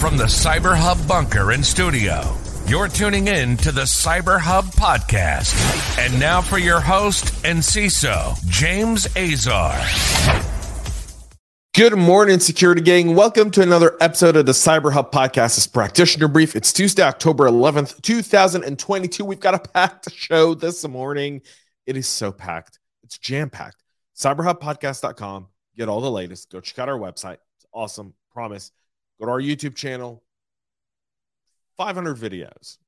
From the Cyber Hub bunker and studio, you're tuning in to the Cyber Hub podcast. And now for your host and CISO, James Azar. Good morning, security gang. Welcome to another episode of the Cyber Hub podcast. this practitioner brief. It's Tuesday, October 11th, 2022. We've got a packed show this morning. It is so packed. It's jam packed. CyberHubPodcast.com. Get all the latest. Go check out our website. It's awesome. Promise. Go to our YouTube channel. 500 videos,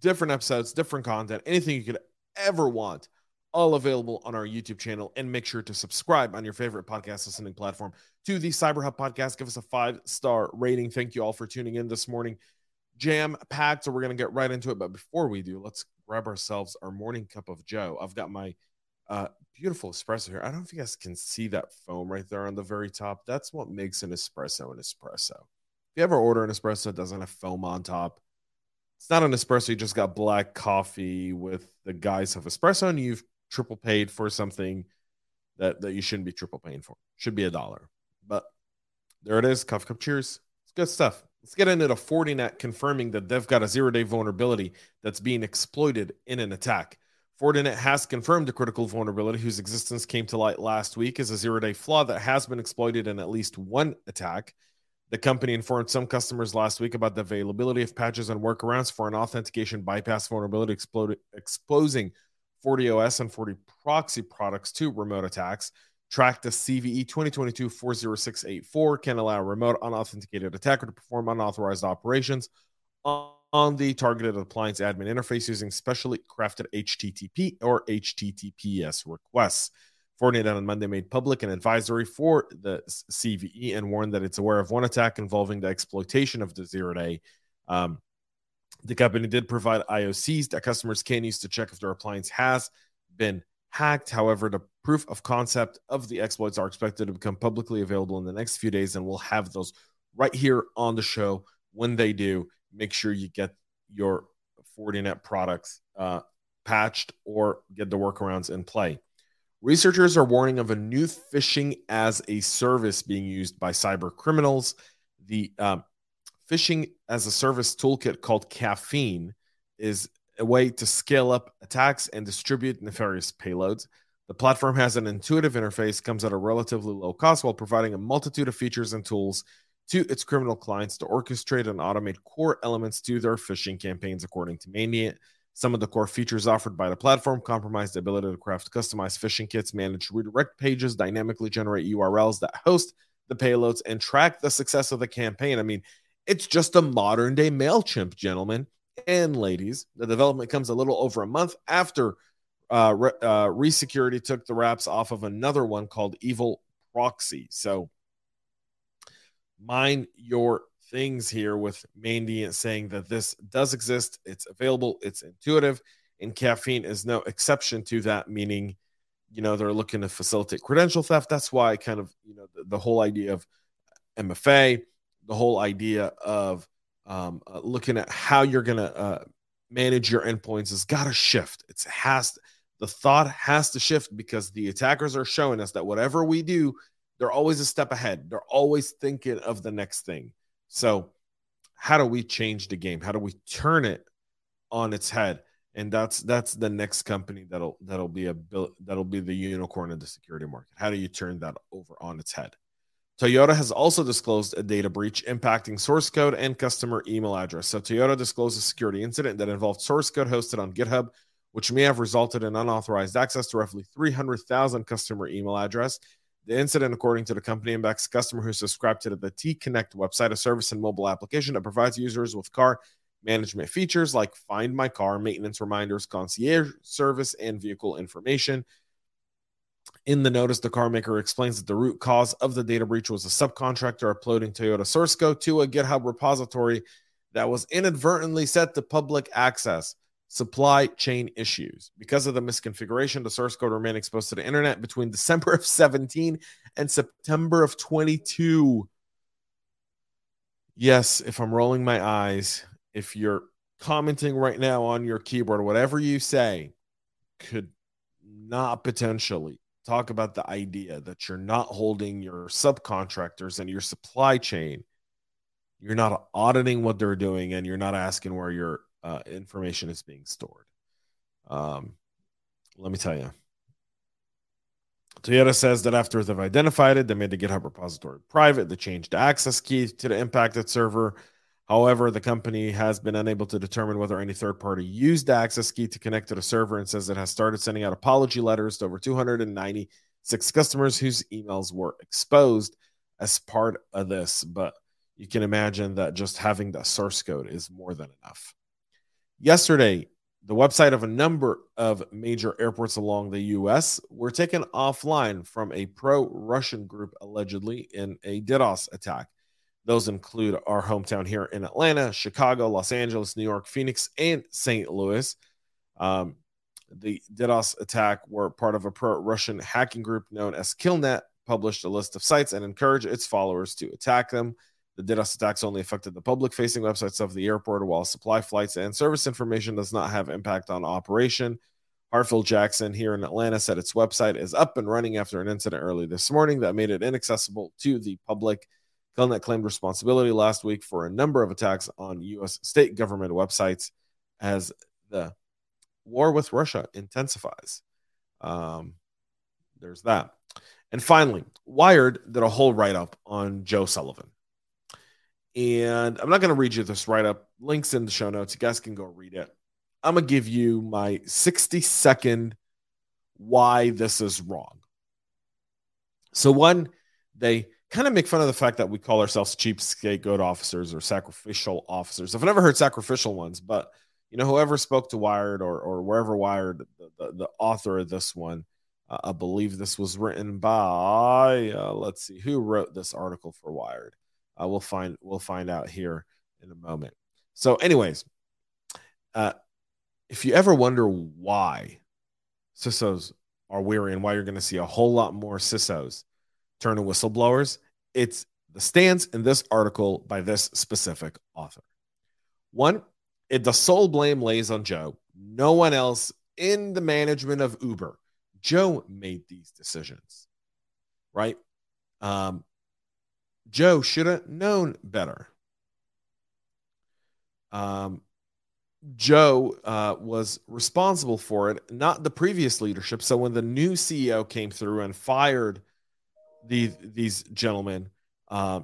different episodes, different content, anything you could ever want, all available on our YouTube channel. And make sure to subscribe on your favorite podcast listening platform to the Cyber Hub podcast. Give us a five star rating. Thank you all for tuning in this morning. Jam packed, so we're going to get right into it. But before we do, let's grab ourselves our morning cup of Joe. I've got my uh, beautiful espresso here. I don't know if you guys can see that foam right there on the very top. That's what makes an espresso an espresso. If you ever order an espresso that doesn't have foam on top, it's not an espresso. You just got black coffee with the guise of espresso, and you've triple paid for something that, that you shouldn't be triple paying for. Should be a dollar. But there it is. Cuff cup cheers. It's good stuff. Let's get into the Fortinet confirming that they've got a zero day vulnerability that's being exploited in an attack. Fortinet has confirmed a critical vulnerability whose existence came to light last week as a zero day flaw that has been exploited in at least one attack. The company informed some customers last week about the availability of patches and workarounds for an authentication bypass vulnerability, exposing FortiOS and 40 proxy products to remote attacks. Track the CVE 2022 40684 can allow a remote unauthenticated attacker to perform unauthorized operations on, the targeted appliance admin interface using specially crafted HTTP or HTTPS requests. Fortinet on Monday made public an advisory for the CVE and warned that it's aware of one attack involving the exploitation of the zero day. Um, the company did provide IOCs that customers can use to check if their appliance has been hacked. However, the proof of concept of the exploits are expected to become publicly available in the next few days, and we'll have those right here on the show. When they do, make sure you get your Fortinet products uh, patched or get the workarounds in play. Researchers are warning of a new phishing as a service being used by cyber criminals. The um, phishing as a service toolkit called Caffeine is a way to scale up attacks and distribute nefarious payloads. The platform has an intuitive interface, comes at a relatively low cost while providing a multitude of features and tools to its criminal clients to orchestrate and automate core elements to their phishing campaigns, according to Mandiant. Some of the core features offered by the platform comprise the ability to craft customized phishing kits, manage redirect pages, dynamically generate URLs that host the payloads, and track the success of the campaign. I mean, it's just a modern day MailChimp, gentlemen and ladies. The development comes a little over a month after uh, uh, Resecurity took the wraps off of another one called Evil Proxy. So, mind your things here with Mandy saying that this does exist, it's available, it's intuitive, and caffeine is no exception to that, meaning, you know, they're looking to facilitate credential theft. That's why kind of, you know, the, the whole idea of MFA, the whole idea of um, uh, looking at how you're going to uh, manage your endpoints has got to shift. It has the thought has to shift because the attackers are showing us that whatever we do, they're always a step ahead. They're always thinking of the next thing. So, how do we change the game? How do we turn it on its head? And that's that's the next company that'll that'll be a that'll be the unicorn in the security market. How do you turn that over on its head? Toyota has also disclosed a data breach impacting source code and customer email address. So Toyota disclosed a security incident that involved source code hosted on GitHub, which may have resulted in unauthorized access to roughly 300,000 customer email address the incident, according to the company, impacts customer who subscribed to the T Connect website, a service and mobile application that provides users with car management features like Find My Car, maintenance reminders, concierge service, and vehicle information. In the notice, the car maker explains that the root cause of the data breach was a subcontractor uploading Toyota source code to a GitHub repository that was inadvertently set to public access supply chain issues. Because of the misconfiguration, the source code remained exposed to the internet between December of 17 and September of 22. Yes, if I'm rolling my eyes, if you're commenting right now on your keyboard, whatever you say could not potentially talk about the idea that you're not holding your subcontractors and your supply chain you're not auditing what they're doing, and you're not asking where your uh, information is being stored. Um, let me tell you. Toyota says that after they've identified it, they made the GitHub repository private. They changed the access key to the impacted server. However, the company has been unable to determine whether any third party used the access key to connect to the server and says it has started sending out apology letters to over 296 customers whose emails were exposed as part of this. But you can imagine that just having the source code is more than enough. Yesterday, the website of a number of major airports along the US were taken offline from a pro Russian group allegedly in a DDoS attack. Those include our hometown here in Atlanta, Chicago, Los Angeles, New York, Phoenix, and St. Louis. Um, the DDoS attack were part of a pro Russian hacking group known as Killnet, published a list of sites and encouraged its followers to attack them. The DDoS attacks only affected the public facing websites of the airport, while supply flights and service information does not have impact on operation. Hartsfield Jackson here in Atlanta said its website is up and running after an incident early this morning that made it inaccessible to the public. Killnet claimed responsibility last week for a number of attacks on U.S. state government websites as the war with Russia intensifies. Um, there's that. And finally, Wired did a whole write up on Joe Sullivan. And I'm not going to read you this write up. Links in the show notes. You guys can go read it. I'm going to give you my 60 second why this is wrong. So, one, they kind of make fun of the fact that we call ourselves cheap scapegoat officers or sacrificial officers. I've never heard sacrificial ones, but you know, whoever spoke to Wired or, or wherever Wired, the, the, the author of this one, uh, I believe this was written by, uh, let's see, who wrote this article for Wired? Uh, we'll find we'll find out here in a moment. So, anyways, uh, if you ever wonder why CISOs are weary and why you're going to see a whole lot more CISOs turn to whistleblowers, it's the stance in this article by this specific author. One, it, the sole blame lays on Joe. No one else in the management of Uber. Joe made these decisions, right? Um, Joe should have known better. Um, Joe uh, was responsible for it, not the previous leadership. So when the new CEO came through and fired the, these gentlemen, uh,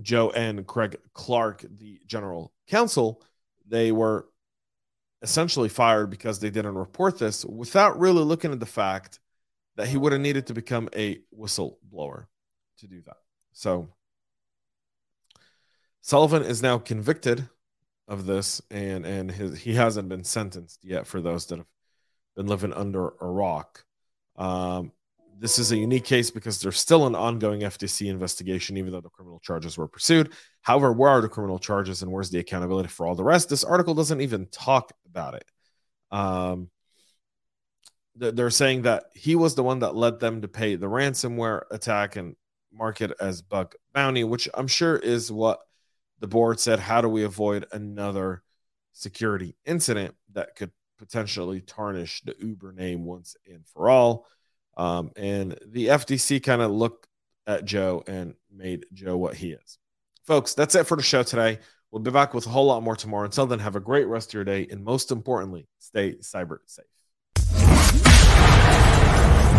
Joe and Craig Clark, the general counsel, they were essentially fired because they didn't report this without really looking at the fact that he would have needed to become a whistleblower to do that. So Sullivan is now convicted of this, and and his, he hasn't been sentenced yet. For those that have been living under a rock, um, this is a unique case because there's still an ongoing FTC investigation, even though the criminal charges were pursued. However, where are the criminal charges and where's the accountability for all the rest? This article doesn't even talk about it. Um, they're saying that he was the one that led them to pay the ransomware attack and market as bug bounty, which I'm sure is what the board said, how do we avoid another security incident that could potentially tarnish the Uber name once and for all? Um, and the FTC kind of looked at Joe and made Joe what he is. Folks, that's it for the show today. We'll be back with a whole lot more tomorrow. Until then, have a great rest of your day. And most importantly, stay cyber safe.